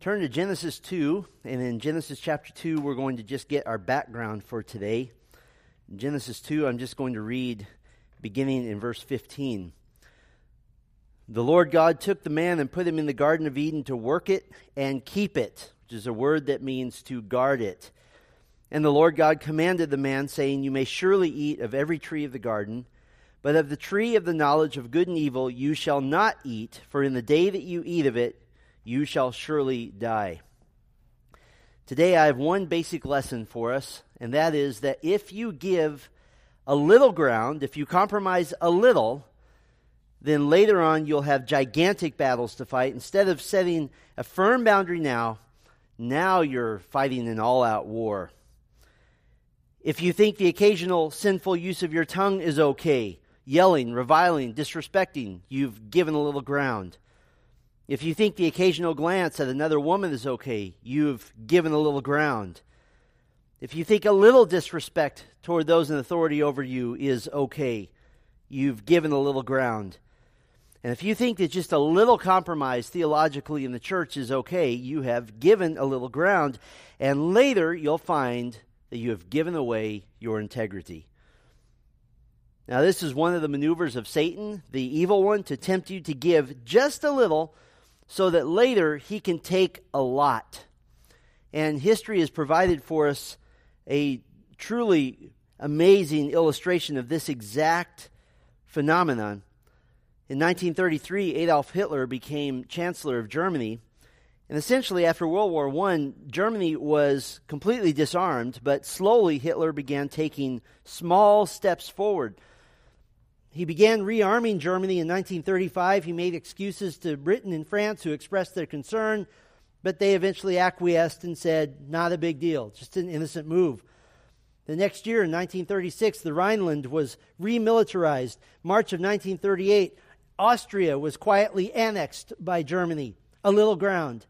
Turn to Genesis 2, and in Genesis chapter 2, we're going to just get our background for today. In Genesis 2, I'm just going to read beginning in verse 15. The Lord God took the man and put him in the Garden of Eden to work it and keep it, which is a word that means to guard it. And the Lord God commanded the man, saying, You may surely eat of every tree of the garden, but of the tree of the knowledge of good and evil you shall not eat, for in the day that you eat of it, you shall surely die. Today, I have one basic lesson for us, and that is that if you give a little ground, if you compromise a little, then later on you'll have gigantic battles to fight. Instead of setting a firm boundary now, now you're fighting an all out war. If you think the occasional sinful use of your tongue is okay, yelling, reviling, disrespecting, you've given a little ground. If you think the occasional glance at another woman is okay, you've given a little ground. If you think a little disrespect toward those in authority over you is okay, you've given a little ground. And if you think that just a little compromise theologically in the church is okay, you have given a little ground. And later you'll find that you have given away your integrity. Now, this is one of the maneuvers of Satan, the evil one, to tempt you to give just a little so that later he can take a lot. And history has provided for us a truly amazing illustration of this exact phenomenon. In 1933, Adolf Hitler became Chancellor of Germany. And essentially, after World War I, Germany was completely disarmed, but slowly Hitler began taking small steps forward he began rearming Germany in 1935. He made excuses to Britain and France who expressed their concern, but they eventually acquiesced and said, not a big deal, just an innocent move. The next year, in 1936, the Rhineland was remilitarized. March of 1938, Austria was quietly annexed by Germany, a little ground.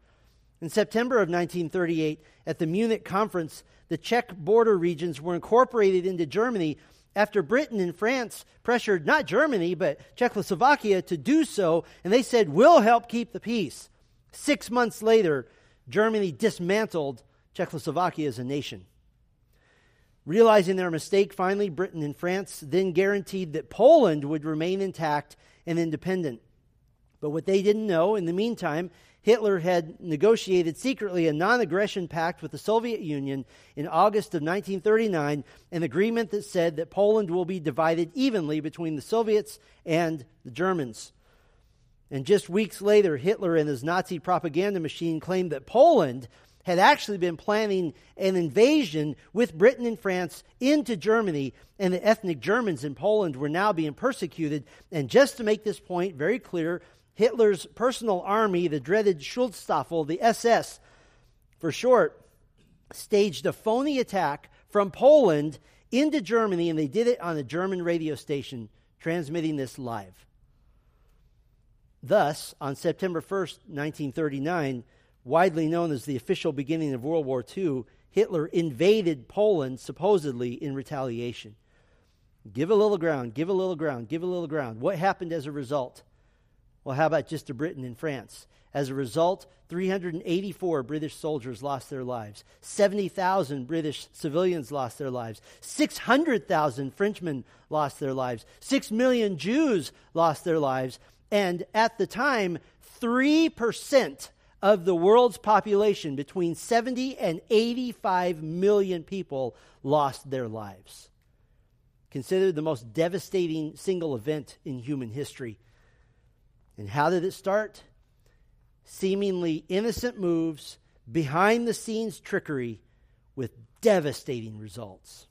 In September of 1938, at the Munich conference, the Czech border regions were incorporated into Germany after Britain and France pressured not Germany, but Czechoslovakia to do so, and they said, We'll help keep the peace. Six months later, Germany dismantled Czechoslovakia as a nation. Realizing their mistake, finally, Britain and France then guaranteed that Poland would remain intact and independent. But what they didn't know in the meantime Hitler had negotiated secretly a non aggression pact with the Soviet Union in August of 1939, an agreement that said that Poland will be divided evenly between the Soviets and the Germans. And just weeks later, Hitler and his Nazi propaganda machine claimed that Poland had actually been planning an invasion with Britain and France into Germany, and the ethnic Germans in Poland were now being persecuted. And just to make this point very clear, Hitler's personal army, the dreaded Schutzstaffel, the SS for short, staged a phony attack from Poland into Germany, and they did it on a German radio station transmitting this live. Thus, on September 1st, 1939, widely known as the official beginning of World War II, Hitler invaded Poland supposedly in retaliation. Give a little ground, give a little ground, give a little ground. What happened as a result? Well, how about just to Britain and France? As a result, 384 British soldiers lost their lives. 70,000 British civilians lost their lives. 600,000 Frenchmen lost their lives. 6 million Jews lost their lives. And at the time, 3% of the world's population, between 70 and 85 million people, lost their lives. Considered the most devastating single event in human history. And how did it start? Seemingly innocent moves, behind the scenes trickery with devastating results.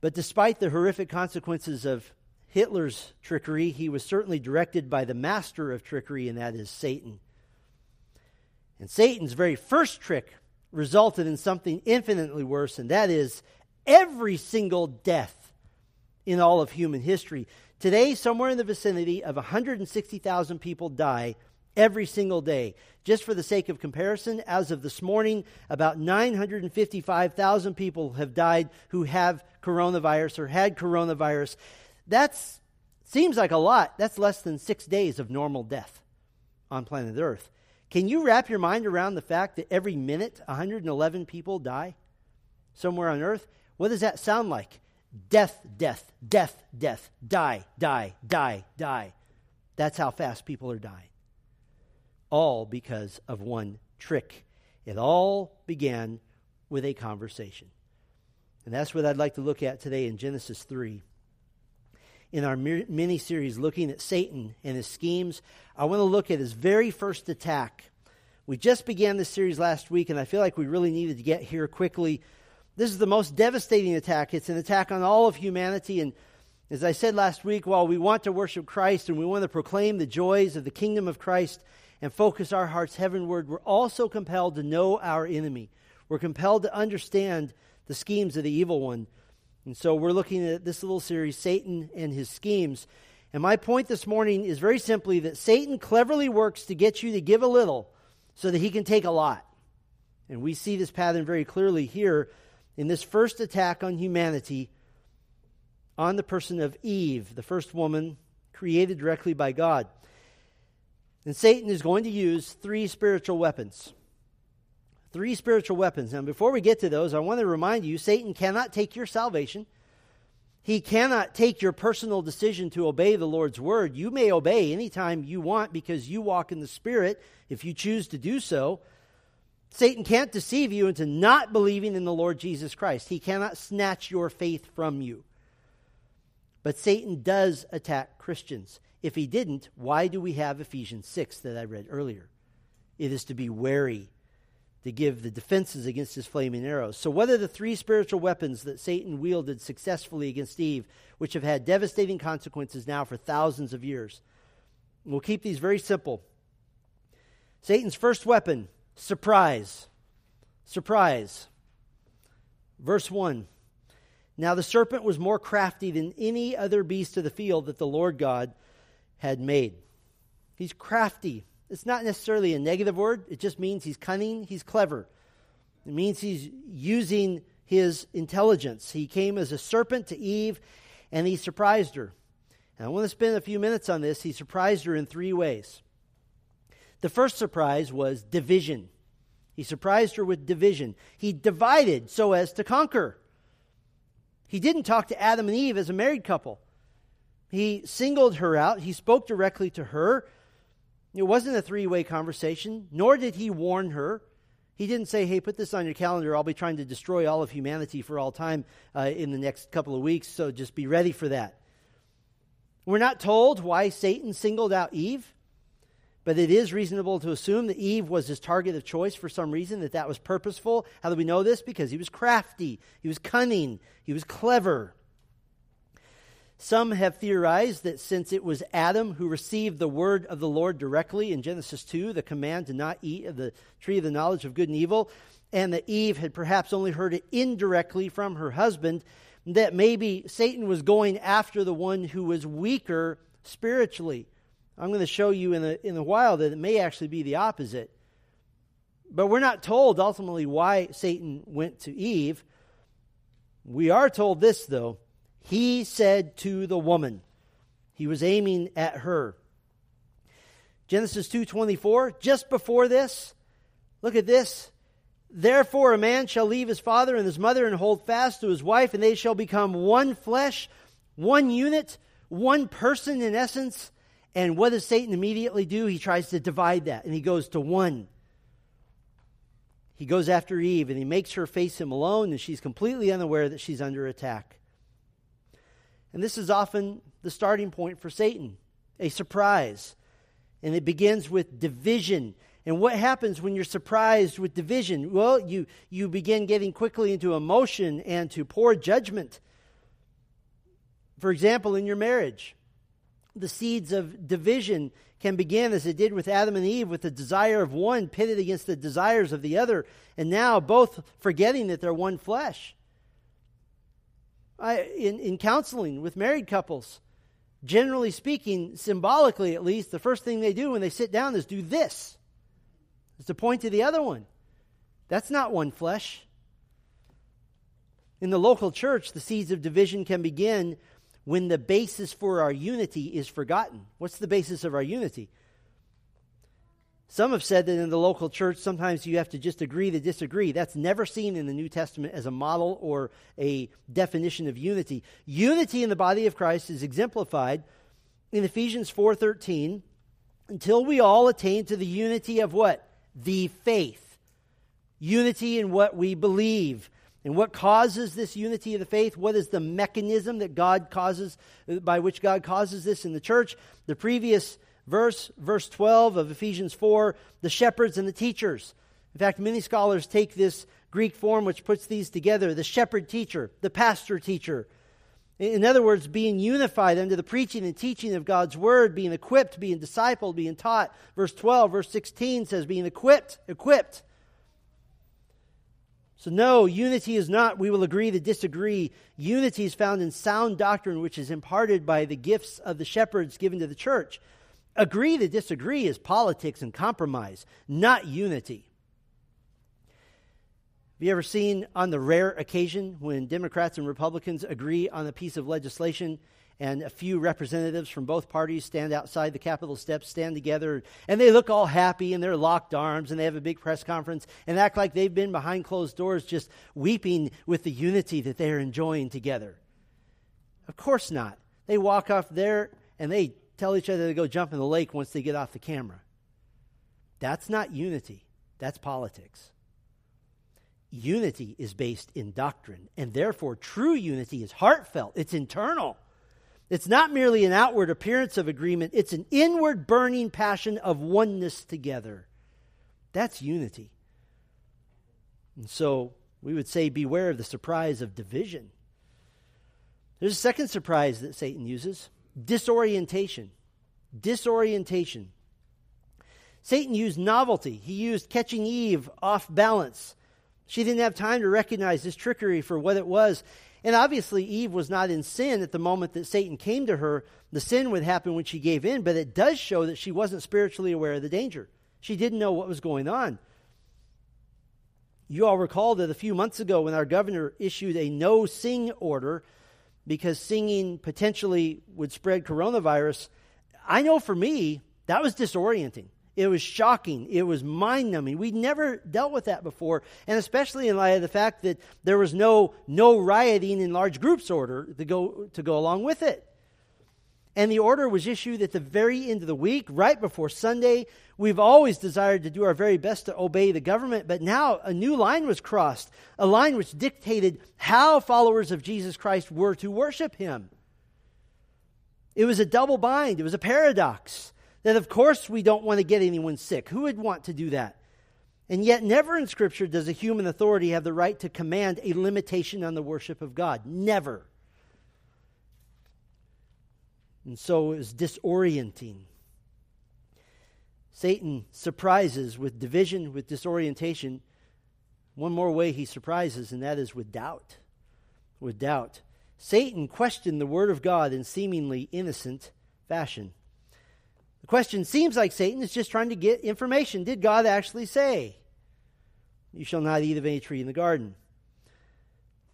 But despite the horrific consequences of Hitler's trickery, he was certainly directed by the master of trickery, and that is Satan. And Satan's very first trick resulted in something infinitely worse, and that is every single death in all of human history. Today, somewhere in the vicinity of 160,000 people die every single day. Just for the sake of comparison, as of this morning, about 955,000 people have died who have coronavirus or had coronavirus. That seems like a lot. That's less than six days of normal death on planet Earth. Can you wrap your mind around the fact that every minute 111 people die somewhere on earth? What does that sound like? Death, death, death, death, die, die, die, die. That's how fast people are dying. All because of one trick. It all began with a conversation. And that's what I'd like to look at today in Genesis 3. In our mini series looking at Satan and his schemes, I want to look at his very first attack. We just began this series last week, and I feel like we really needed to get here quickly. This is the most devastating attack. It's an attack on all of humanity. And as I said last week, while we want to worship Christ and we want to proclaim the joys of the kingdom of Christ and focus our hearts heavenward, we're also compelled to know our enemy. We're compelled to understand the schemes of the evil one. And so we're looking at this little series, Satan and his schemes. And my point this morning is very simply that Satan cleverly works to get you to give a little so that he can take a lot. And we see this pattern very clearly here in this first attack on humanity on the person of Eve, the first woman created directly by God. And Satan is going to use three spiritual weapons. Three spiritual weapons. Now, before we get to those, I want to remind you Satan cannot take your salvation. He cannot take your personal decision to obey the Lord's word. You may obey anytime you want because you walk in the Spirit if you choose to do so. Satan can't deceive you into not believing in the Lord Jesus Christ. He cannot snatch your faith from you. But Satan does attack Christians. If he didn't, why do we have Ephesians 6 that I read earlier? It is to be wary to give the defenses against his flaming arrows. So, what are the three spiritual weapons that Satan wielded successfully against Eve, which have had devastating consequences now for thousands of years? We'll keep these very simple. Satan's first weapon, surprise. Surprise. Verse 1 Now the serpent was more crafty than any other beast of the field that the Lord God had made. He's crafty. It's not necessarily a negative word, it just means he's cunning, he's clever. It means he's using his intelligence. He came as a serpent to Eve and he surprised her. And I want to spend a few minutes on this. He surprised her in three ways. The first surprise was division. He surprised her with division. He divided so as to conquer. He didn't talk to Adam and Eve as a married couple. He singled her out. He spoke directly to her. It wasn't a three way conversation, nor did he warn her. He didn't say, hey, put this on your calendar. I'll be trying to destroy all of humanity for all time uh, in the next couple of weeks, so just be ready for that. We're not told why Satan singled out Eve, but it is reasonable to assume that Eve was his target of choice for some reason, that that was purposeful. How do we know this? Because he was crafty, he was cunning, he was clever. Some have theorized that since it was Adam who received the word of the Lord directly in Genesis 2, the command to not eat of the tree of the knowledge of good and evil, and that Eve had perhaps only heard it indirectly from her husband, that maybe Satan was going after the one who was weaker spiritually. I'm going to show you in the, in a while that it may actually be the opposite. But we're not told ultimately why Satan went to Eve. We are told this, though he said to the woman, he was aiming at her. Genesis 2:24, just before this, look at this. Therefore a man shall leave his father and his mother and hold fast to his wife and they shall become one flesh, one unit, one person in essence. And what does Satan immediately do? He tries to divide that and he goes to one. He goes after Eve and he makes her face him alone and she's completely unaware that she's under attack. And this is often the starting point for Satan a surprise. And it begins with division. And what happens when you're surprised with division? Well, you, you begin getting quickly into emotion and to poor judgment. For example, in your marriage, the seeds of division can begin as it did with Adam and Eve, with the desire of one pitted against the desires of the other, and now both forgetting that they're one flesh. I, in, in counseling with married couples, generally speaking, symbolically at least, the first thing they do when they sit down is do this. It's to point to the other one. That's not one flesh. In the local church, the seeds of division can begin when the basis for our unity is forgotten. What's the basis of our unity? Some have said that in the local church, sometimes you have to just agree to disagree. That's never seen in the New Testament as a model or a definition of unity. Unity in the body of Christ is exemplified in Ephesians 4:13 until we all attain to the unity of what? The faith. Unity in what we believe. And what causes this unity of the faith? What is the mechanism that God causes by which God causes this in the church? The previous verse, verse 12 of Ephesians 4, the shepherds and the teachers. In fact, many scholars take this Greek form which puts these together the shepherd teacher, the pastor teacher. In other words, being unified under the preaching and teaching of God's word, being equipped, being discipled, being taught. Verse 12, verse 16 says, being equipped, equipped. So, no, unity is not, we will agree to disagree. Unity is found in sound doctrine, which is imparted by the gifts of the shepherds given to the church. Agree to disagree is politics and compromise, not unity. Have you ever seen on the rare occasion when Democrats and Republicans agree on a piece of legislation and a few representatives from both parties stand outside the Capitol steps, stand together, and they look all happy and they're locked arms and they have a big press conference and act like they've been behind closed doors just weeping with the unity that they're enjoying together? Of course not. They walk off there and they tell each other to go jump in the lake once they get off the camera. That's not unity, that's politics. Unity is based in doctrine, and therefore true unity is heartfelt, it's internal. It's not merely an outward appearance of agreement, it's an inward burning passion of oneness together. That's unity. And so we would say, beware of the surprise of division. There's a second surprise that Satan uses disorientation. Disorientation. Satan used novelty, he used catching Eve off balance. She didn't have time to recognize this trickery for what it was. And obviously, Eve was not in sin at the moment that Satan came to her. The sin would happen when she gave in, but it does show that she wasn't spiritually aware of the danger. She didn't know what was going on. You all recall that a few months ago, when our governor issued a no sing order because singing potentially would spread coronavirus, I know for me, that was disorienting. It was shocking. It was mind numbing. We'd never dealt with that before, and especially in light of the fact that there was no, no rioting in large groups order to go, to go along with it. And the order was issued at the very end of the week, right before Sunday. We've always desired to do our very best to obey the government, but now a new line was crossed, a line which dictated how followers of Jesus Christ were to worship him. It was a double bind, it was a paradox. That, of course, we don't want to get anyone sick. Who would want to do that? And yet, never in Scripture does a human authority have the right to command a limitation on the worship of God. Never. And so it was disorienting. Satan surprises with division, with disorientation. One more way he surprises, and that is with doubt. With doubt. Satan questioned the Word of God in seemingly innocent fashion. The question seems like Satan is just trying to get information. Did God actually say, You shall not eat of any tree in the garden?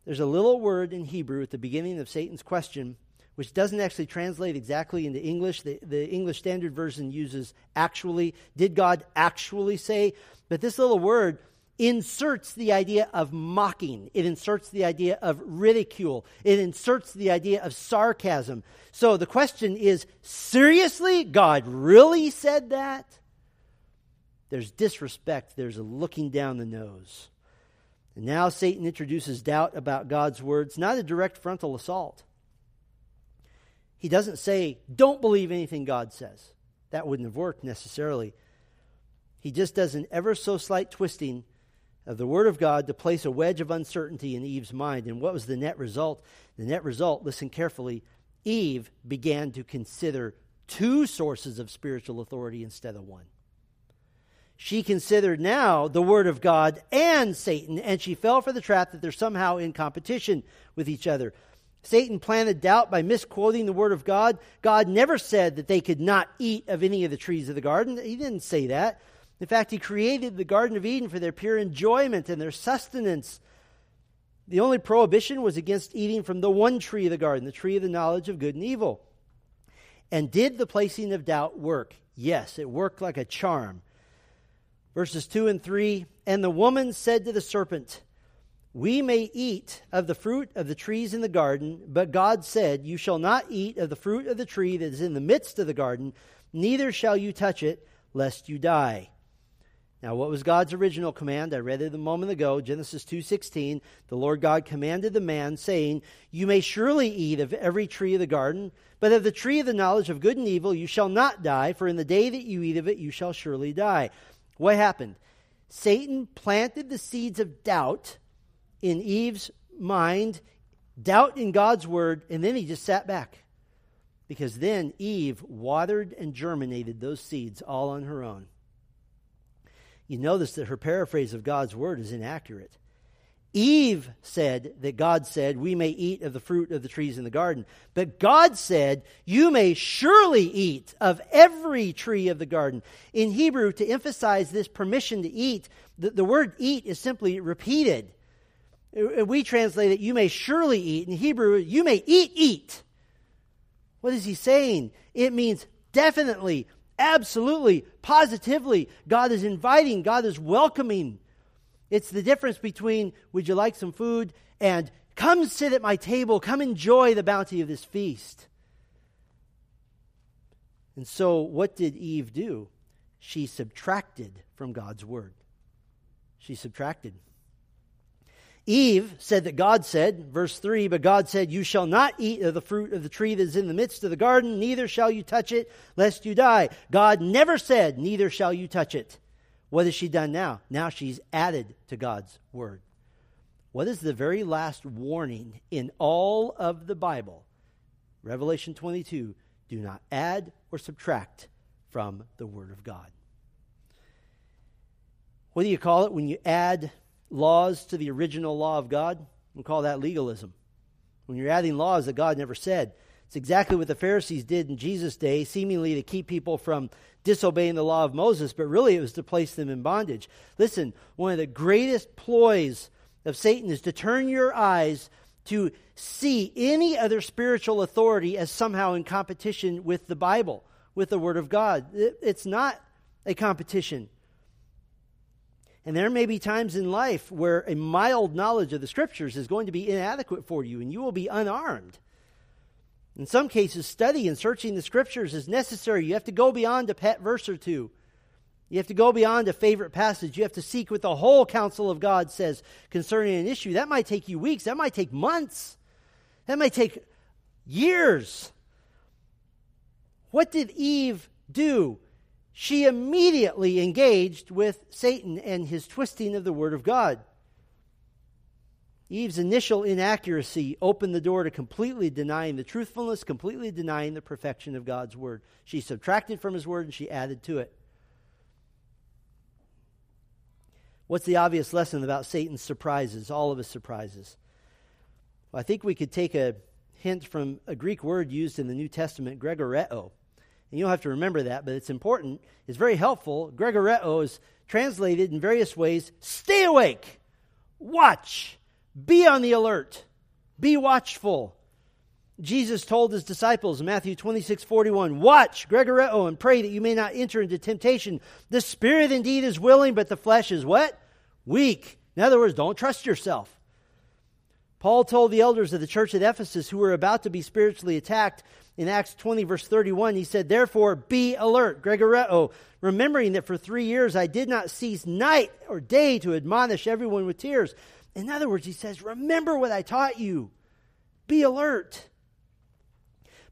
There's a little word in Hebrew at the beginning of Satan's question, which doesn't actually translate exactly into English. The, the English Standard Version uses actually. Did God actually say? But this little word inserts the idea of mocking. It inserts the idea of ridicule. It inserts the idea of sarcasm. So the question is seriously? God really said that? There's disrespect, there's a looking down the nose. And now Satan introduces doubt about God's words, not a direct frontal assault. He doesn't say, don't believe anything God says. That wouldn't have worked necessarily. He just does an ever so slight twisting of the Word of God to place a wedge of uncertainty in Eve's mind. And what was the net result? The net result, listen carefully, Eve began to consider two sources of spiritual authority instead of one. She considered now the Word of God and Satan, and she fell for the trap that they're somehow in competition with each other. Satan planted doubt by misquoting the Word of God. God never said that they could not eat of any of the trees of the garden. He didn't say that. In fact, He created the Garden of Eden for their pure enjoyment and their sustenance. The only prohibition was against eating from the one tree of the garden, the tree of the knowledge of good and evil. And did the placing of doubt work? Yes, it worked like a charm. Verses 2 and 3 And the woman said to the serpent, We may eat of the fruit of the trees in the garden, but God said, You shall not eat of the fruit of the tree that is in the midst of the garden, neither shall you touch it, lest you die. Now, what was God's original command? I read it a moment ago, Genesis 2:16. The Lord God commanded the man, saying, "You may surely eat of every tree of the garden, but of the tree of the knowledge of good and evil you shall not die, for in the day that you eat of it you shall surely die." What happened? Satan planted the seeds of doubt in Eve's mind, doubt in God's word, and then he just sat back. Because then Eve watered and germinated those seeds all on her own you notice that her paraphrase of God's word is inaccurate. Eve said that God said, We may eat of the fruit of the trees in the garden. But God said, You may surely eat of every tree of the garden. In Hebrew, to emphasize this permission to eat, the, the word eat is simply repeated. Uh, we translate it, You may surely eat. In Hebrew, you may eat, eat. What is he saying? It means definitely, Absolutely, positively. God is inviting, God is welcoming. It's the difference between, would you like some food? And come sit at my table, come enjoy the bounty of this feast. And so, what did Eve do? She subtracted from God's word. She subtracted. Eve said that God said, verse 3, but God said, You shall not eat of the fruit of the tree that is in the midst of the garden, neither shall you touch it, lest you die. God never said, Neither shall you touch it. What has she done now? Now she's added to God's word. What is the very last warning in all of the Bible? Revelation 22 do not add or subtract from the word of God. What do you call it when you add laws to the original law of God, we call that legalism. When you're adding laws that God never said. It's exactly what the Pharisees did in Jesus' day, seemingly to keep people from disobeying the law of Moses, but really it was to place them in bondage. Listen, one of the greatest ploys of Satan is to turn your eyes to see any other spiritual authority as somehow in competition with the Bible, with the Word of God. It's not a competition. And there may be times in life where a mild knowledge of the scriptures is going to be inadequate for you and you will be unarmed. In some cases, study and searching the scriptures is necessary. You have to go beyond a pet verse or two. You have to go beyond a favorite passage. You have to seek what the whole counsel of God says concerning an issue. That might take you weeks. That might take months. That might take years. What did Eve do? She immediately engaged with Satan and his twisting of the Word of God. Eve's initial inaccuracy opened the door to completely denying the truthfulness, completely denying the perfection of God's Word. She subtracted from His Word and she added to it. What's the obvious lesson about Satan's surprises, all of his surprises? Well, I think we could take a hint from a Greek word used in the New Testament, gregoreo. And you don't have to remember that, but it's important. It's very helpful. Gregoreo is translated in various ways stay awake, watch, be on the alert, be watchful. Jesus told his disciples in Matthew 26 41, Watch, Gregoreo, and pray that you may not enter into temptation. The spirit indeed is willing, but the flesh is what? Weak. In other words, don't trust yourself. Paul told the elders of the church at Ephesus who were about to be spiritually attacked in Acts 20, verse 31, he said, Therefore be alert, Gregoreo, remembering that for three years I did not cease night or day to admonish everyone with tears. In other words, he says, Remember what I taught you. Be alert.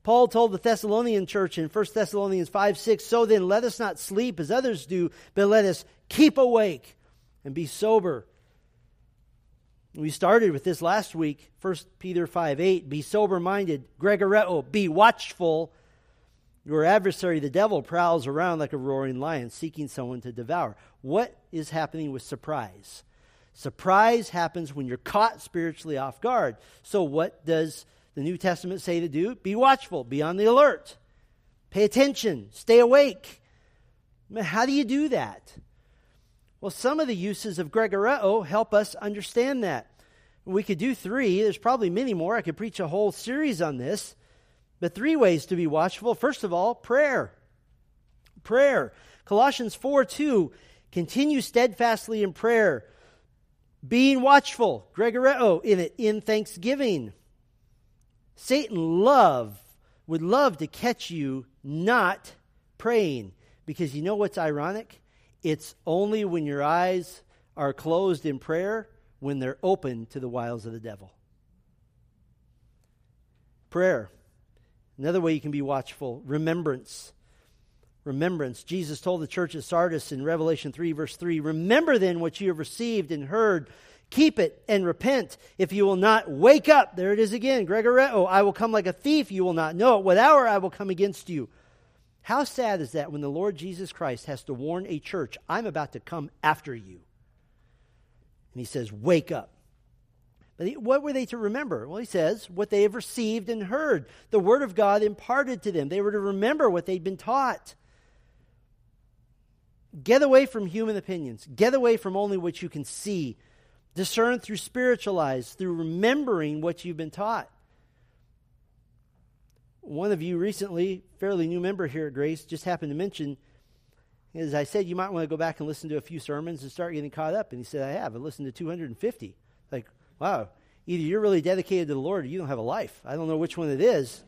Paul told the Thessalonian church in 1 Thessalonians 5 6, So then let us not sleep as others do, but let us keep awake and be sober. We started with this last week, 1 Peter 5 8. Be sober minded, Gregoreo, be watchful. Your adversary, the devil, prowls around like a roaring lion, seeking someone to devour. What is happening with surprise? Surprise happens when you're caught spiritually off guard. So, what does the New Testament say to do? Be watchful, be on the alert, pay attention, stay awake. How do you do that? Well, some of the uses of Gregoreo help us understand that. We could do three. There's probably many more. I could preach a whole series on this. But three ways to be watchful. First of all, prayer. Prayer. Colossians 4 2 Continue steadfastly in prayer, being watchful, Gregoreo in it, in thanksgiving. Satan love would love to catch you not praying because you know what's ironic? It's only when your eyes are closed in prayer when they're open to the wiles of the devil. Prayer. Another way you can be watchful, remembrance. Remembrance. Jesus told the church at Sardis in Revelation 3, verse 3 Remember then what you have received and heard. Keep it and repent. If you will not wake up, there it is again, Gregoreo, I will come like a thief. You will not know it. What hour I will come against you. How sad is that when the Lord Jesus Christ has to warn a church, I'm about to come after you? And he says, Wake up. But what were they to remember? Well, he says, what they have received and heard. The word of God imparted to them. They were to remember what they'd been taught. Get away from human opinions. Get away from only what you can see. Discern through spiritual eyes, through remembering what you've been taught. One of you recently, fairly new member here at Grace, just happened to mention, as I said, you might want to go back and listen to a few sermons and start getting caught up. And he said, I have. I listened to 250. Like, wow, either you're really dedicated to the Lord or you don't have a life. I don't know which one it is.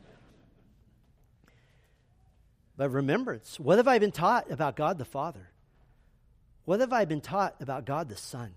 But remembrance. What have I been taught about God the Father? What have I been taught about God the Son?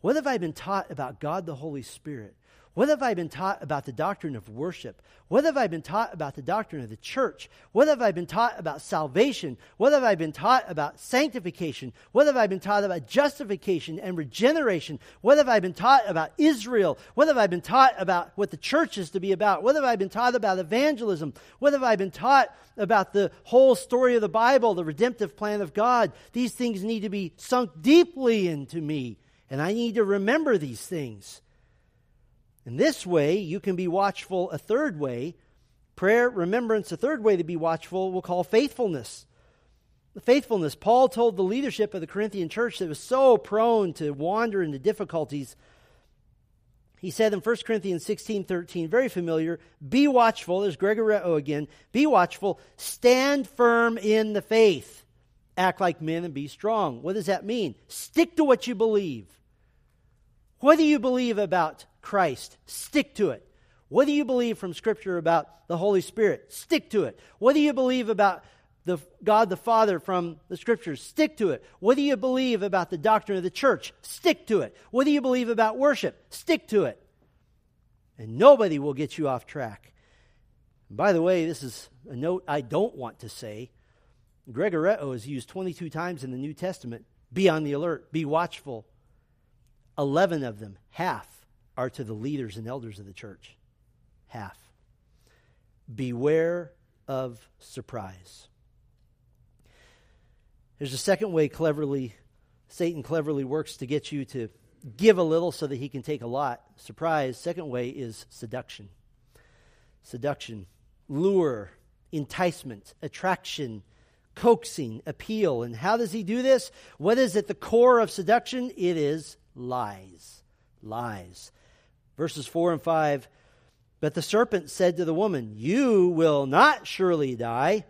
What have I been taught about God the Holy Spirit? What have I been taught about the doctrine of worship? What have I been taught about the doctrine of the church? What have I been taught about salvation? What have I been taught about sanctification? What have I been taught about justification and regeneration? What have I been taught about Israel? What have I been taught about what the church is to be about? What have I been taught about evangelism? What have I been taught about the whole story of the Bible, the redemptive plan of God? These things need to be sunk deeply into me, and I need to remember these things. In this way, you can be watchful a third way. Prayer, remembrance, a third way to be watchful, we'll call faithfulness. The faithfulness. Paul told the leadership of the Corinthian church that was so prone to wander into difficulties. He said in 1 Corinthians 16 13, very familiar, be watchful. There's Gregoreo again. Be watchful. Stand firm in the faith. Act like men and be strong. What does that mean? Stick to what you believe. What do you believe about Christ. Stick to it. What do you believe from Scripture about the Holy Spirit? Stick to it. What do you believe about the God the Father from the Scriptures? Stick to it. What do you believe about the doctrine of the church? Stick to it. What do you believe about worship? Stick to it. And nobody will get you off track. By the way, this is a note I don't want to say. Gregoreo is used 22 times in the New Testament. Be on the alert, be watchful. 11 of them, half, are to the leaders and elders of the church. Half. Beware of surprise. There's a second way cleverly Satan cleverly works to get you to give a little so that he can take a lot. Surprise. Second way is seduction. Seduction, lure, enticement, attraction, coaxing, appeal. And how does he do this? What is at the core of seduction? It is lies. Lies. Verses 4 and 5 But the serpent said to the woman, You will not surely die.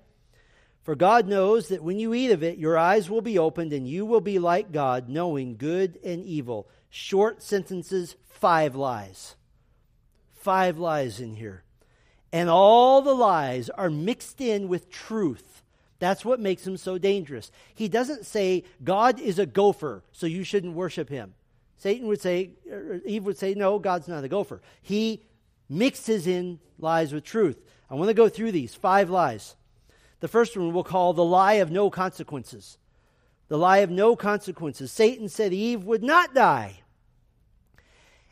For God knows that when you eat of it, your eyes will be opened, and you will be like God, knowing good and evil. Short sentences, five lies. Five lies in here. And all the lies are mixed in with truth. That's what makes him so dangerous. He doesn't say, God is a gopher, so you shouldn't worship him. Satan would say, Eve would say, no, God's not a gopher. He mixes in lies with truth. I want to go through these five lies. The first one we'll call the lie of no consequences. The lie of no consequences. Satan said Eve would not die.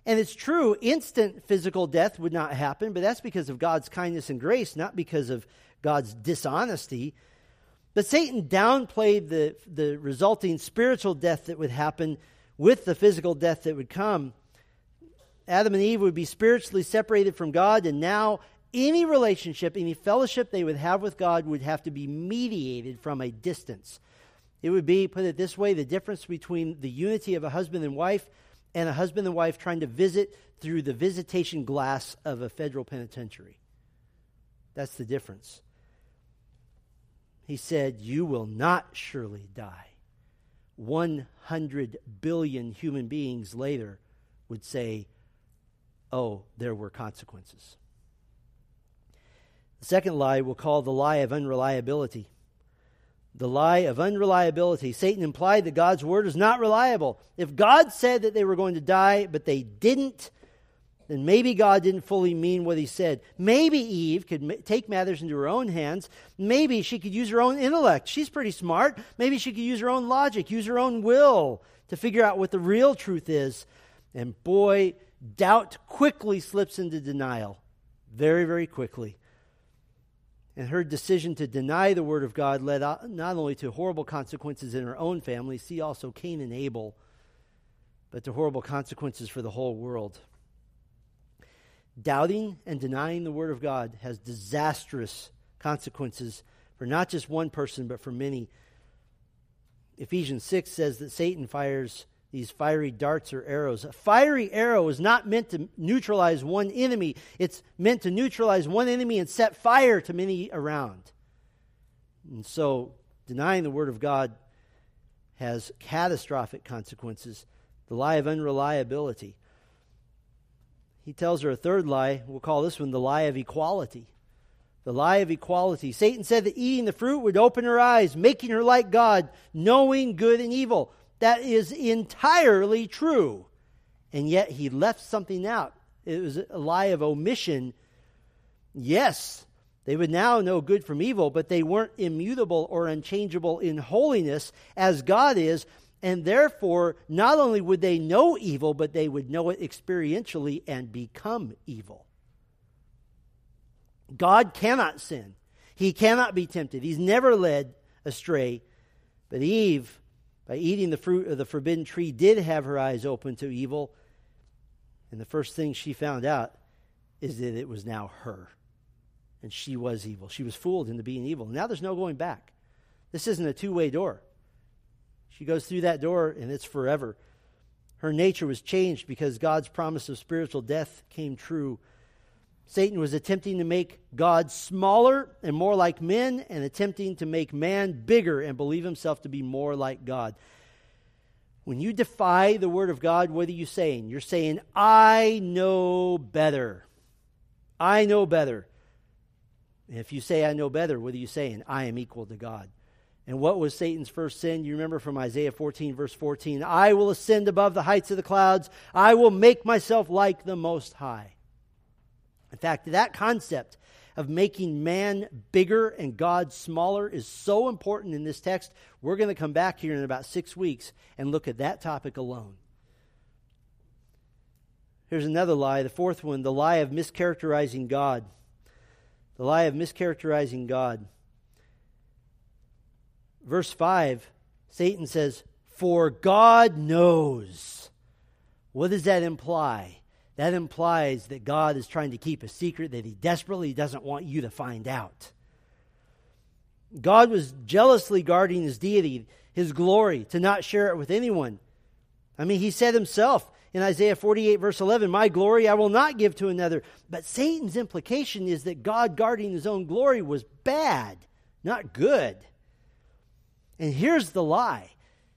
And it's true, instant physical death would not happen, but that's because of God's kindness and grace, not because of God's dishonesty. But Satan downplayed the, the resulting spiritual death that would happen with the physical death that would come, Adam and Eve would be spiritually separated from God, and now any relationship, any fellowship they would have with God would have to be mediated from a distance. It would be, put it this way, the difference between the unity of a husband and wife and a husband and wife trying to visit through the visitation glass of a federal penitentiary. That's the difference. He said, You will not surely die. 100 billion human beings later would say, oh, there were consequences. The second lie we'll call the lie of unreliability. The lie of unreliability. Satan implied that God's word is not reliable. If God said that they were going to die, but they didn't, then maybe God didn't fully mean what he said. Maybe Eve could take matters into her own hands. Maybe she could use her own intellect. She's pretty smart. Maybe she could use her own logic, use her own will to figure out what the real truth is. And boy, doubt quickly slips into denial. Very, very quickly. And her decision to deny the word of God led not only to horrible consequences in her own family, see also Cain and Abel, but to horrible consequences for the whole world. Doubting and denying the word of God has disastrous consequences for not just one person, but for many. Ephesians 6 says that Satan fires these fiery darts or arrows. A fiery arrow is not meant to neutralize one enemy, it's meant to neutralize one enemy and set fire to many around. And so, denying the Word of God has catastrophic consequences. The lie of unreliability. He tells her a third lie. We'll call this one the lie of equality. The lie of equality. Satan said that eating the fruit would open her eyes, making her like God, knowing good and evil. That is entirely true. And yet he left something out. It was a lie of omission. Yes, they would now know good from evil, but they weren't immutable or unchangeable in holiness as God is. And therefore, not only would they know evil, but they would know it experientially and become evil. God cannot sin. He cannot be tempted. He's never led astray. But Eve by eating the fruit of the forbidden tree, did have her eyes open to evil. And the first thing she found out is that it was now her. And she was evil. She was fooled into being evil. Now there's no going back. This isn't a two way door. She goes through that door and it's forever. Her nature was changed because God's promise of spiritual death came true Satan was attempting to make God smaller and more like men, and attempting to make man bigger and believe himself to be more like God. When you defy the Word of God, what are you saying? You're saying, I know better. I know better. And if you say, I know better, what are you saying? I am equal to God. And what was Satan's first sin? You remember from Isaiah 14, verse 14 I will ascend above the heights of the clouds, I will make myself like the Most High. In fact, that concept of making man bigger and God smaller is so important in this text. We're going to come back here in about six weeks and look at that topic alone. Here's another lie, the fourth one the lie of mischaracterizing God. The lie of mischaracterizing God. Verse 5, Satan says, For God knows. What does that imply? that implies that God is trying to keep a secret that he desperately doesn't want you to find out. God was jealously guarding his deity, his glory, to not share it with anyone. I mean, he said himself in Isaiah 48, verse 11, My glory I will not give to another. But Satan's implication is that God guarding his own glory was bad, not good. And here's the lie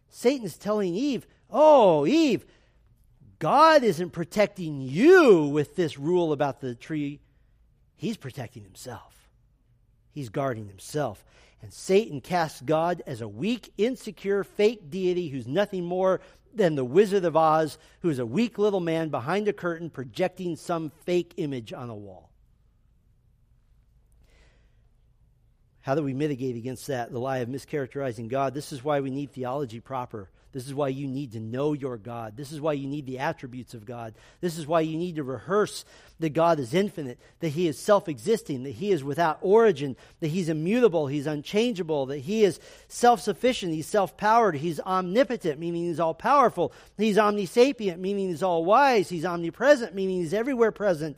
Satan's telling Eve, Oh, Eve, God isn't protecting you with this rule about the tree, He's protecting Himself. He's guarding Himself. And Satan casts God as a weak, insecure, fake deity who's nothing more than the Wizard of Oz, who's a weak little man behind a curtain projecting some fake image on a wall. How do we mitigate against that, the lie of mischaracterizing God? This is why we need theology proper. This is why you need to know your God. This is why you need the attributes of God. This is why you need to rehearse that God is infinite, that He is self existing, that He is without origin, that He's immutable, He's unchangeable, that He is self sufficient, He's self powered, He's omnipotent, meaning He's all powerful, He's omnisapient, meaning He's all wise, He's omnipresent, meaning He's everywhere present,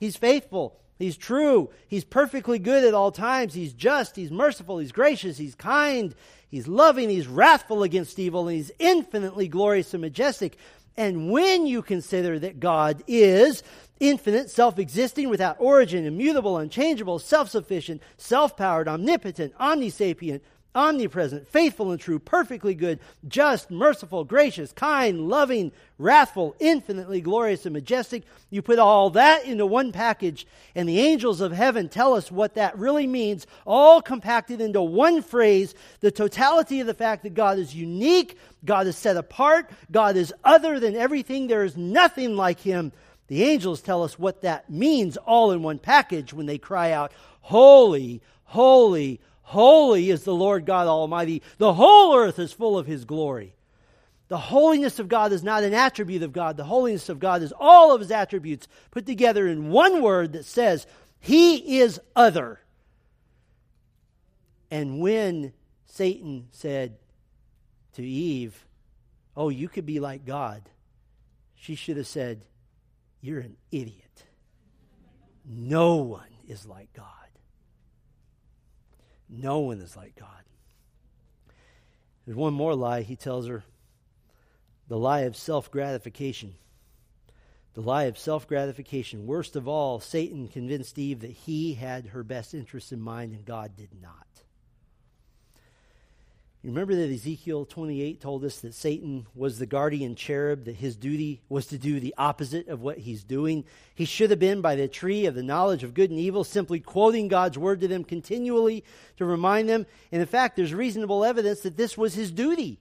He's faithful. He's true. He's perfectly good at all times. He's just. He's merciful. He's gracious. He's kind. He's loving, he's wrathful against evil, and he's infinitely glorious and majestic. And when you consider that God is infinite, self existing, without origin, immutable, unchangeable, self sufficient, self powered, omnipotent, omnisapient, omnipresent, faithful and true, perfectly good, just, merciful, gracious, kind, loving, wrathful, infinitely glorious and majestic. You put all that into one package, and the angels of heaven tell us what that really means, all compacted into one phrase the totality of the fact that God is unique, God is set apart, God is other than everything, there is nothing like Him. The angels tell us what that means all in one package when they cry out, Holy, holy, Holy is the Lord God Almighty. The whole earth is full of His glory. The holiness of God is not an attribute of God. The holiness of God is all of His attributes put together in one word that says, He is other. And when Satan said to Eve, Oh, you could be like God, she should have said, You're an idiot. No one is like God. No one is like God. There's one more lie he tells her the lie of self gratification. The lie of self gratification. Worst of all, Satan convinced Eve that he had her best interests in mind and God did not. You remember that Ezekiel 28 told us that Satan was the guardian cherub, that his duty was to do the opposite of what he's doing. He should have been by the tree of the knowledge of good and evil, simply quoting God's word to them continually to remind them. And in fact, there's reasonable evidence that this was his duty.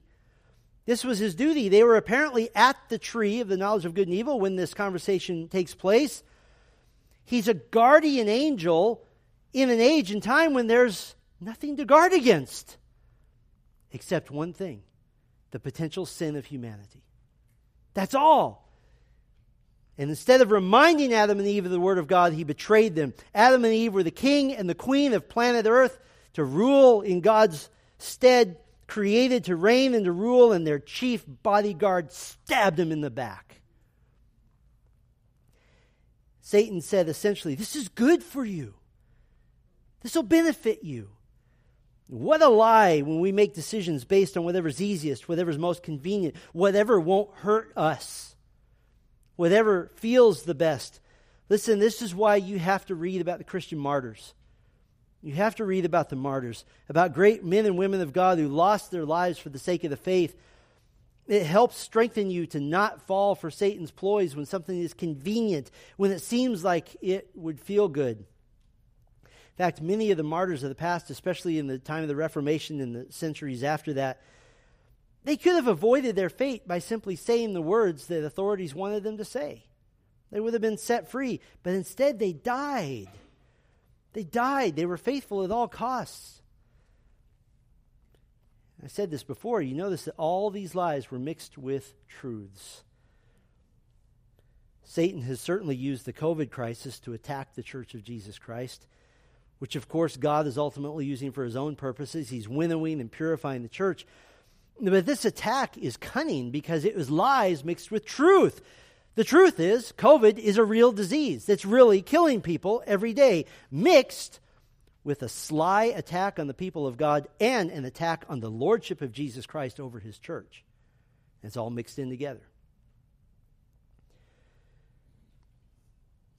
This was his duty. They were apparently at the tree of the knowledge of good and evil when this conversation takes place. He's a guardian angel in an age and time when there's nothing to guard against except one thing the potential sin of humanity. That's all. And instead of reminding Adam and Eve of the Word of God, he betrayed them. Adam and Eve were the king and the queen of planet Earth to rule in God's stead, created to reign and to rule, and their chief bodyguard stabbed them in the back. Satan said essentially, This is good for you. This will benefit you. What a lie when we make decisions based on whatever's easiest, whatever's most convenient, whatever won't hurt us, whatever feels the best. Listen, this is why you have to read about the Christian martyrs. You have to read about the martyrs, about great men and women of God who lost their lives for the sake of the faith. It helps strengthen you to not fall for Satan's ploys when something is convenient, when it seems like it would feel good fact, many of the martyrs of the past, especially in the time of the Reformation and the centuries after that, they could have avoided their fate by simply saying the words that authorities wanted them to say. They would have been set free. But instead, they died. They died. They were faithful at all costs. I said this before. You notice that all these lies were mixed with truths. Satan has certainly used the COVID crisis to attack the church of Jesus Christ which of course God is ultimately using for his own purposes. He's winnowing and purifying the church. But this attack is cunning because it was lies mixed with truth. The truth is, COVID is a real disease that's really killing people every day, mixed with a sly attack on the people of God and an attack on the lordship of Jesus Christ over his church. It's all mixed in together.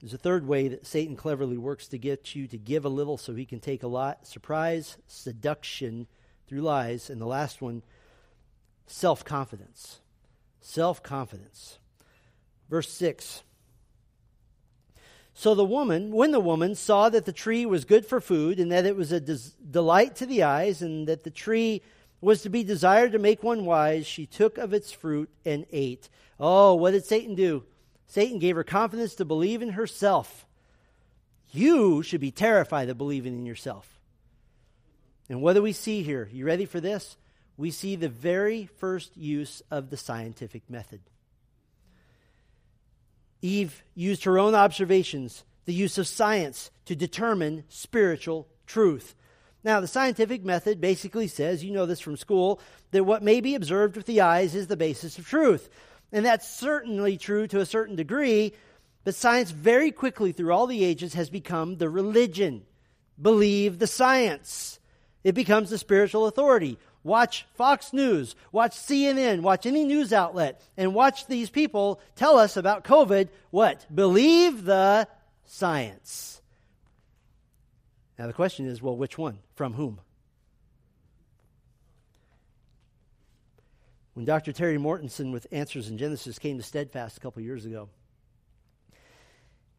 There's a third way that Satan cleverly works to get you to give a little so he can take a lot surprise, seduction through lies. And the last one, self confidence. Self confidence. Verse 6. So the woman, when the woman saw that the tree was good for food, and that it was a des- delight to the eyes, and that the tree was to be desired to make one wise, she took of its fruit and ate. Oh, what did Satan do? Satan gave her confidence to believe in herself. You should be terrified of believing in yourself. And what do we see here? You ready for this? We see the very first use of the scientific method. Eve used her own observations, the use of science, to determine spiritual truth. Now, the scientific method basically says, you know this from school, that what may be observed with the eyes is the basis of truth. And that's certainly true to a certain degree, but science very quickly through all the ages has become the religion. Believe the science. It becomes the spiritual authority. Watch Fox News, watch CNN, watch any news outlet, and watch these people tell us about COVID. What? Believe the science. Now the question is well, which one? From whom? When Dr. Terry Mortenson with Answers in Genesis came to Steadfast a couple years ago,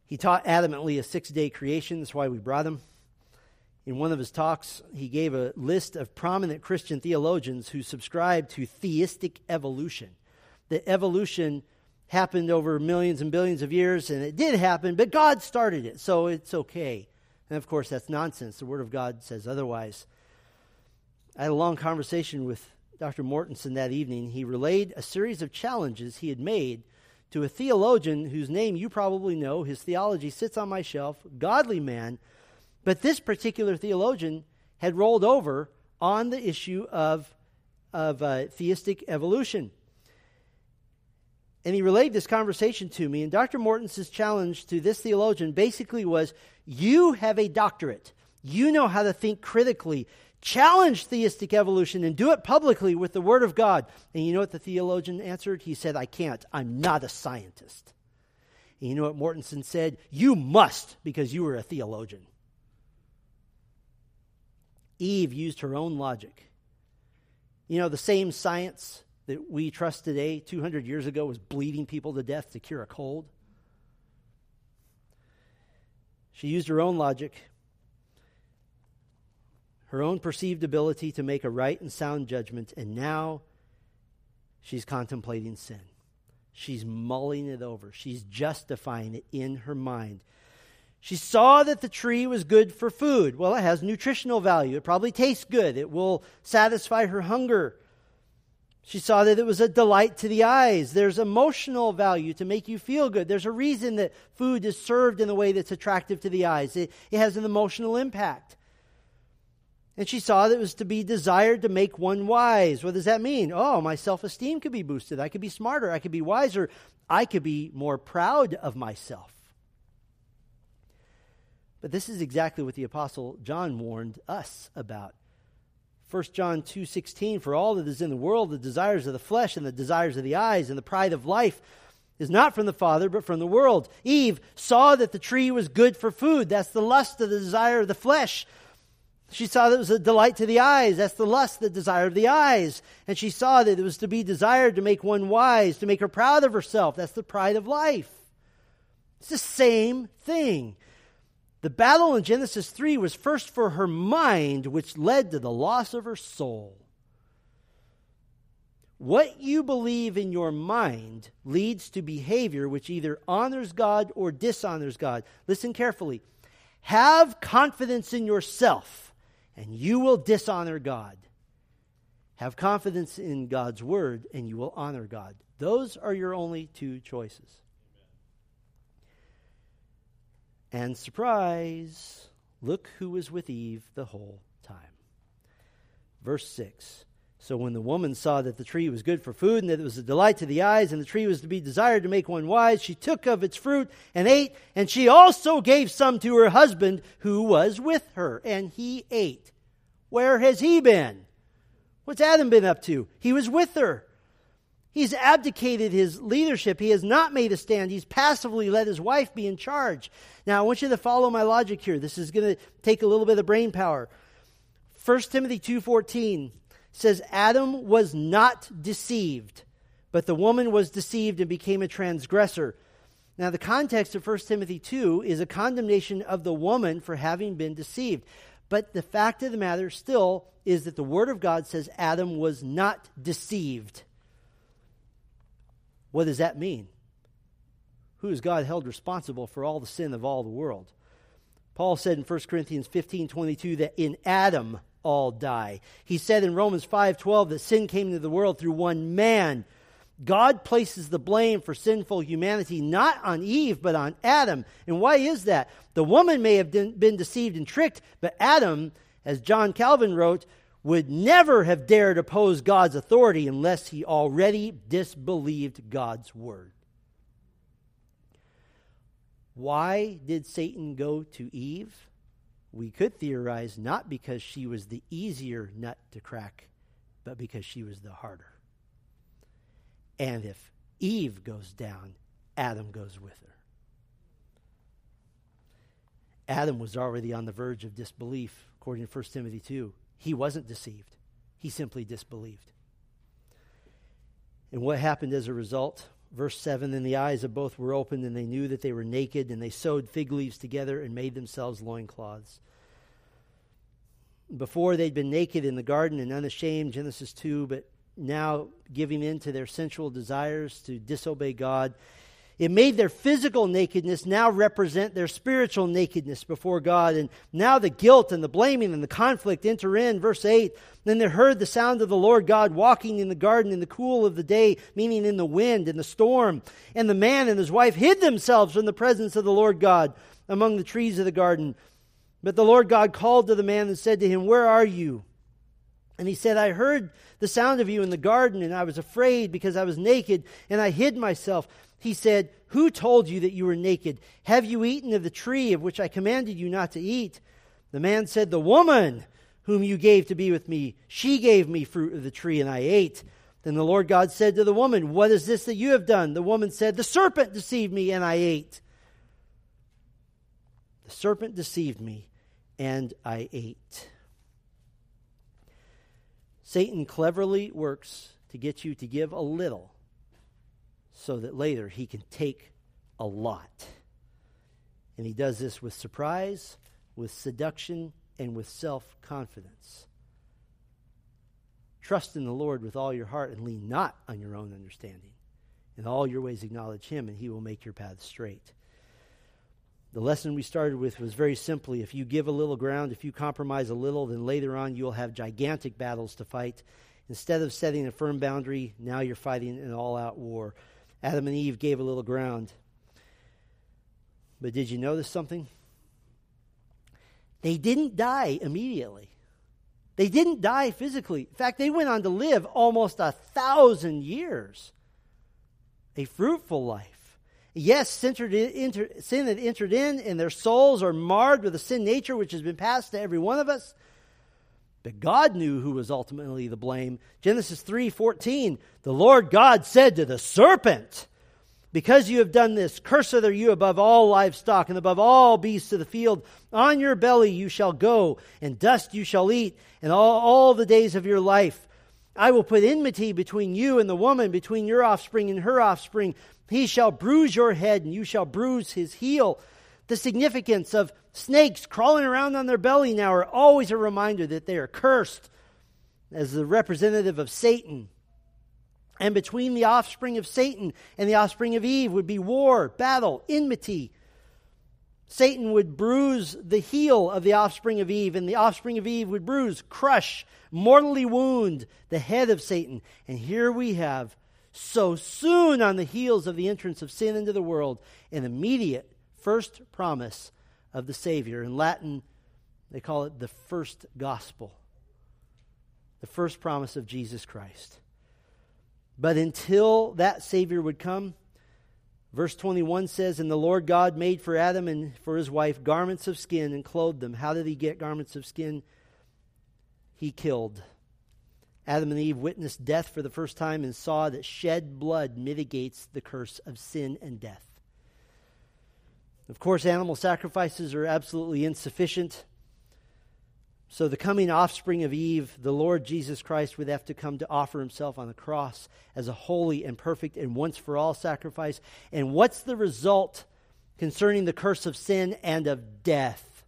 he taught adamantly a six day creation. That's why we brought him. In one of his talks, he gave a list of prominent Christian theologians who subscribe to theistic evolution. That evolution happened over millions and billions of years, and it did happen, but God started it, so it's okay. And of course, that's nonsense. The Word of God says otherwise. I had a long conversation with Dr. Mortenson that evening. He relayed a series of challenges he had made to a theologian whose name you probably know. His theology sits on my shelf, godly man but this particular theologian had rolled over on the issue of, of uh, theistic evolution. And he relayed this conversation to me. And Dr. Mortenson's challenge to this theologian basically was You have a doctorate. You know how to think critically. Challenge theistic evolution and do it publicly with the Word of God. And you know what the theologian answered? He said, I can't. I'm not a scientist. And you know what Mortenson said? You must, because you were a theologian. Eve used her own logic. You know, the same science that we trust today, 200 years ago, was bleeding people to death to cure a cold. She used her own logic, her own perceived ability to make a right and sound judgment, and now she's contemplating sin. She's mulling it over, she's justifying it in her mind. She saw that the tree was good for food. Well, it has nutritional value. It probably tastes good. It will satisfy her hunger. She saw that it was a delight to the eyes. There's emotional value to make you feel good. There's a reason that food is served in a way that's attractive to the eyes. It, it has an emotional impact. And she saw that it was to be desired to make one wise. What does that mean? Oh, my self esteem could be boosted. I could be smarter. I could be wiser. I could be more proud of myself. But this is exactly what the apostle John warned us about. 1 John 2:16 for all that is in the world the desires of the flesh and the desires of the eyes and the pride of life is not from the father but from the world. Eve saw that the tree was good for food. That's the lust of the desire of the flesh. She saw that it was a delight to the eyes. That's the lust, the desire of the eyes. And she saw that it was to be desired to make one wise, to make her proud of herself. That's the pride of life. It's the same thing. The battle in Genesis 3 was first for her mind, which led to the loss of her soul. What you believe in your mind leads to behavior which either honors God or dishonors God. Listen carefully. Have confidence in yourself, and you will dishonor God. Have confidence in God's word, and you will honor God. Those are your only two choices. And surprise, look who was with Eve the whole time. Verse 6. So when the woman saw that the tree was good for food and that it was a delight to the eyes and the tree was to be desired to make one wise, she took of its fruit and ate, and she also gave some to her husband who was with her, and he ate. Where has he been? What's Adam been up to? He was with her. He's abdicated his leadership. He has not made a stand. He's passively let his wife be in charge. Now, I want you to follow my logic here. This is going to take a little bit of brain power. 1 Timothy 2:14 says Adam was not deceived, but the woman was deceived and became a transgressor. Now, the context of 1 Timothy 2 is a condemnation of the woman for having been deceived. But the fact of the matter still is that the Word of God says Adam was not deceived. What does that mean? Who is God held responsible for all the sin of all the world? Paul said in 1 Corinthians 15 22 that in Adam all die. He said in Romans 5 12 that sin came into the world through one man. God places the blame for sinful humanity not on Eve, but on Adam. And why is that? The woman may have been deceived and tricked, but Adam, as John Calvin wrote, would never have dared oppose God's authority unless he already disbelieved God's word. Why did Satan go to Eve? We could theorize not because she was the easier nut to crack, but because she was the harder. And if Eve goes down, Adam goes with her. Adam was already on the verge of disbelief, according to 1 Timothy 2. He wasn't deceived, he simply disbelieved. And what happened as a result? Verse 7 Then the eyes of both were opened, and they knew that they were naked, and they sewed fig leaves together and made themselves loincloths. Before they'd been naked in the garden and unashamed, Genesis 2, but now giving in to their sensual desires to disobey God it made their physical nakedness now represent their spiritual nakedness before God. And now the guilt and the blaming and the conflict enter in. Verse 8 Then they heard the sound of the Lord God walking in the garden in the cool of the day, meaning in the wind and the storm. And the man and his wife hid themselves from the presence of the Lord God among the trees of the garden. But the Lord God called to the man and said to him, Where are you? And he said, I heard the sound of you in the garden, and I was afraid because I was naked, and I hid myself. He said, Who told you that you were naked? Have you eaten of the tree of which I commanded you not to eat? The man said, The woman whom you gave to be with me, she gave me fruit of the tree, and I ate. Then the Lord God said to the woman, What is this that you have done? The woman said, The serpent deceived me, and I ate. The serpent deceived me, and I ate. Satan cleverly works to get you to give a little so that later he can take a lot. And he does this with surprise, with seduction, and with self confidence. Trust in the Lord with all your heart and lean not on your own understanding. In all your ways, acknowledge him, and he will make your path straight. The lesson we started with was very simply if you give a little ground, if you compromise a little, then later on you'll have gigantic battles to fight. Instead of setting a firm boundary, now you're fighting an all out war. Adam and Eve gave a little ground. But did you notice something? They didn't die immediately. They didn't die physically. In fact, they went on to live almost a thousand years. A fruitful life. Yes, sin had entered in, and their souls are marred with a sin nature which has been passed to every one of us. But God knew who was ultimately the blame. Genesis 3:14, the Lord God said to the serpent, because you have done this, cursed are you above all livestock and above all beasts of the field. On your belly you shall go, and dust you shall eat, and all, all the days of your life. I will put enmity between you and the woman, between your offspring and her offspring. He shall bruise your head, and you shall bruise his heel. The significance of snakes crawling around on their belly now are always a reminder that they are cursed as the representative of Satan. And between the offspring of Satan and the offspring of Eve would be war, battle, enmity. Satan would bruise the heel of the offspring of Eve, and the offspring of Eve would bruise, crush, mortally wound the head of Satan. And here we have, so soon on the heels of the entrance of sin into the world, an immediate first promise of the Savior. In Latin, they call it the first gospel, the first promise of Jesus Christ. But until that Savior would come, verse 21 says, And the Lord God made for Adam and for his wife garments of skin and clothed them. How did he get garments of skin? He killed. Adam and Eve witnessed death for the first time and saw that shed blood mitigates the curse of sin and death. Of course, animal sacrifices are absolutely insufficient. So, the coming offspring of Eve, the Lord Jesus Christ, would have to come to offer himself on the cross as a holy and perfect and once for all sacrifice. And what's the result concerning the curse of sin and of death?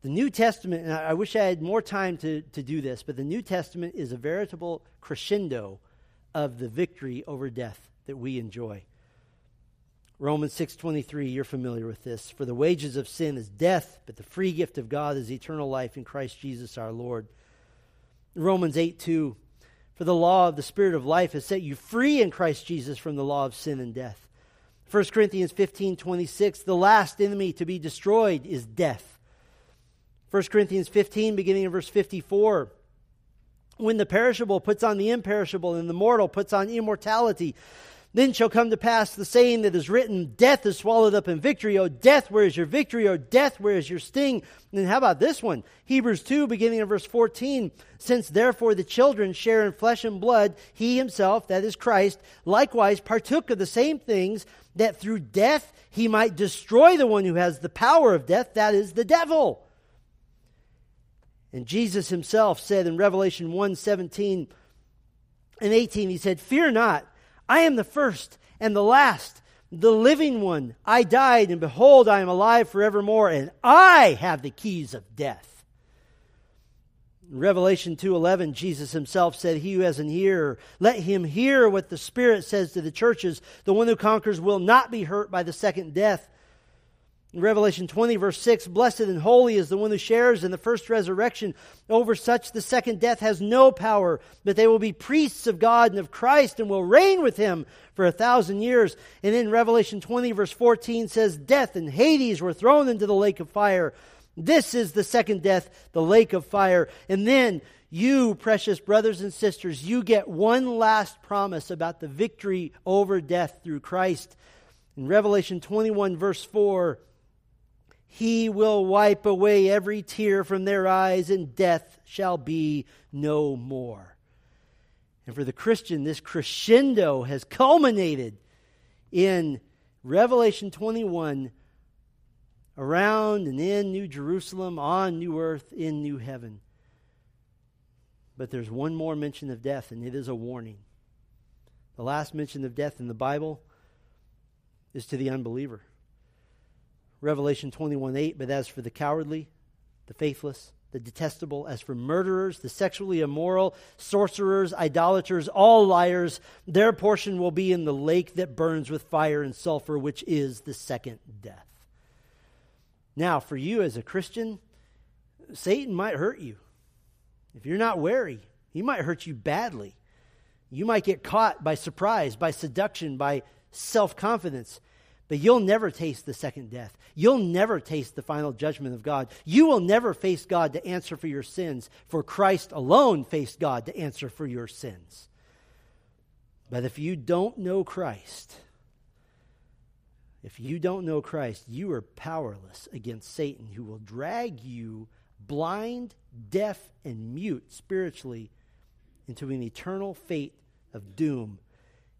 The New Testament, and I wish I had more time to, to do this, but the New Testament is a veritable crescendo of the victory over death that we enjoy. Romans 6:23, you're familiar with this. For the wages of sin is death, but the free gift of God is eternal life in Christ Jesus our Lord. Romans 8:2, for the law of the spirit of life has set you free in Christ Jesus from the law of sin and death. 1 Corinthians 15:26, the last enemy to be destroyed is death. 1 Corinthians 15 beginning in verse 54, when the perishable puts on the imperishable and the mortal puts on immortality, then shall come to pass the saying that is written, Death is swallowed up in victory. O death, where is your victory? O death, where is your sting? And how about this one? Hebrews 2, beginning of verse 14. Since therefore the children share in flesh and blood, he himself, that is Christ, likewise partook of the same things, that through death he might destroy the one who has the power of death, that is the devil. And Jesus himself said in Revelation 1 17, In 18, he said, Fear not, I am the first and the last, the living one. I died, and behold, I am alive forevermore, and I have the keys of death. In Revelation 2:11 Jesus himself said he who has an ear let him hear what the spirit says to the churches the one who conquers will not be hurt by the second death in Revelation 20, verse 6, blessed and holy is the one who shares in the first resurrection. Over such the second death has no power, but they will be priests of God and of Christ and will reign with him for a thousand years. And in Revelation 20, verse 14 says, Death and Hades were thrown into the lake of fire. This is the second death, the lake of fire. And then you, precious brothers and sisters, you get one last promise about the victory over death through Christ. In Revelation 21, verse 4, he will wipe away every tear from their eyes, and death shall be no more. And for the Christian, this crescendo has culminated in Revelation 21 around and in New Jerusalem, on new earth, in new heaven. But there's one more mention of death, and it is a warning. The last mention of death in the Bible is to the unbeliever. Revelation 21 8, but as for the cowardly, the faithless, the detestable, as for murderers, the sexually immoral, sorcerers, idolaters, all liars, their portion will be in the lake that burns with fire and sulfur, which is the second death. Now, for you as a Christian, Satan might hurt you. If you're not wary, he might hurt you badly. You might get caught by surprise, by seduction, by self confidence. But you'll never taste the second death. You'll never taste the final judgment of God. You will never face God to answer for your sins, for Christ alone faced God to answer for your sins. But if you don't know Christ, if you don't know Christ, you are powerless against Satan, who will drag you blind, deaf, and mute spiritually into an eternal fate of doom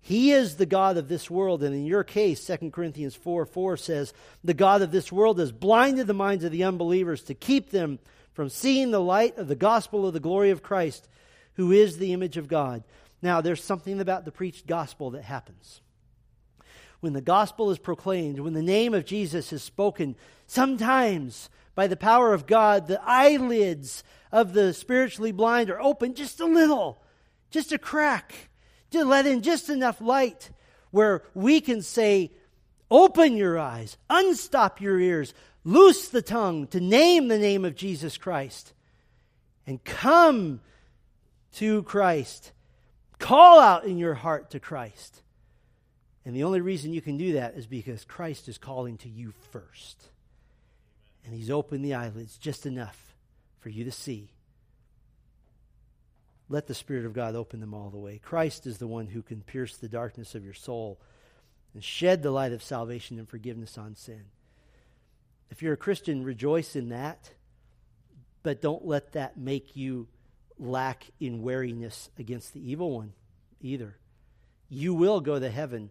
he is the God of this world. And in your case, 2 Corinthians 4 4 says, The God of this world has blinded the minds of the unbelievers to keep them from seeing the light of the gospel of the glory of Christ, who is the image of God. Now, there's something about the preached gospel that happens. When the gospel is proclaimed, when the name of Jesus is spoken, sometimes by the power of God, the eyelids of the spiritually blind are open just a little, just a crack to let in just enough light where we can say, Open your eyes, unstop your ears, loose the tongue to name the name of Jesus Christ, and come to Christ. Call out in your heart to Christ. And the only reason you can do that is because Christ is calling to you first. And He's opened the eyelids just enough for you to see let the Spirit of God open them all the way. Christ is the one who can pierce the darkness of your soul and shed the light of salvation and forgiveness on sin. If you're a Christian, rejoice in that, but don't let that make you lack in wariness against the evil one either. You will go to heaven.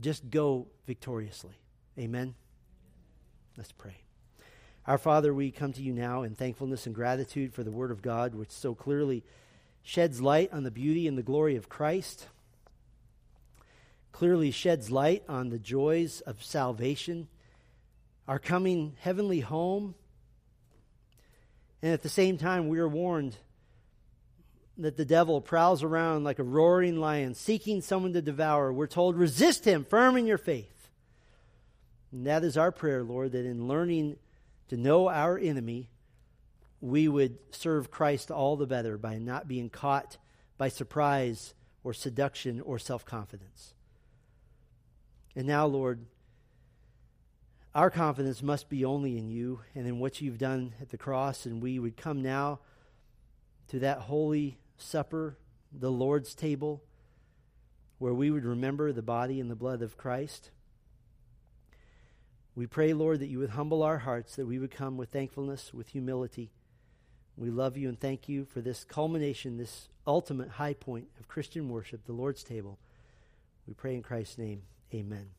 Just go victoriously. Amen. Let's pray. Our Father, we come to you now in thankfulness and gratitude for the Word of God, which so clearly sheds light on the beauty and the glory of Christ, clearly sheds light on the joys of salvation, our coming heavenly home. And at the same time, we are warned that the devil prowls around like a roaring lion, seeking someone to devour. We're told, resist him, firm in your faith. And that is our prayer, Lord, that in learning to know our enemy, we would serve Christ all the better by not being caught by surprise or seduction or self confidence. And now, Lord, our confidence must be only in you and in what you've done at the cross, and we would come now to that holy supper, the Lord's table, where we would remember the body and the blood of Christ. We pray, Lord, that you would humble our hearts, that we would come with thankfulness, with humility we love you and thank you for this culmination, this ultimate high point of Christian worship, the Lord's table. We pray in Christ's name. Amen.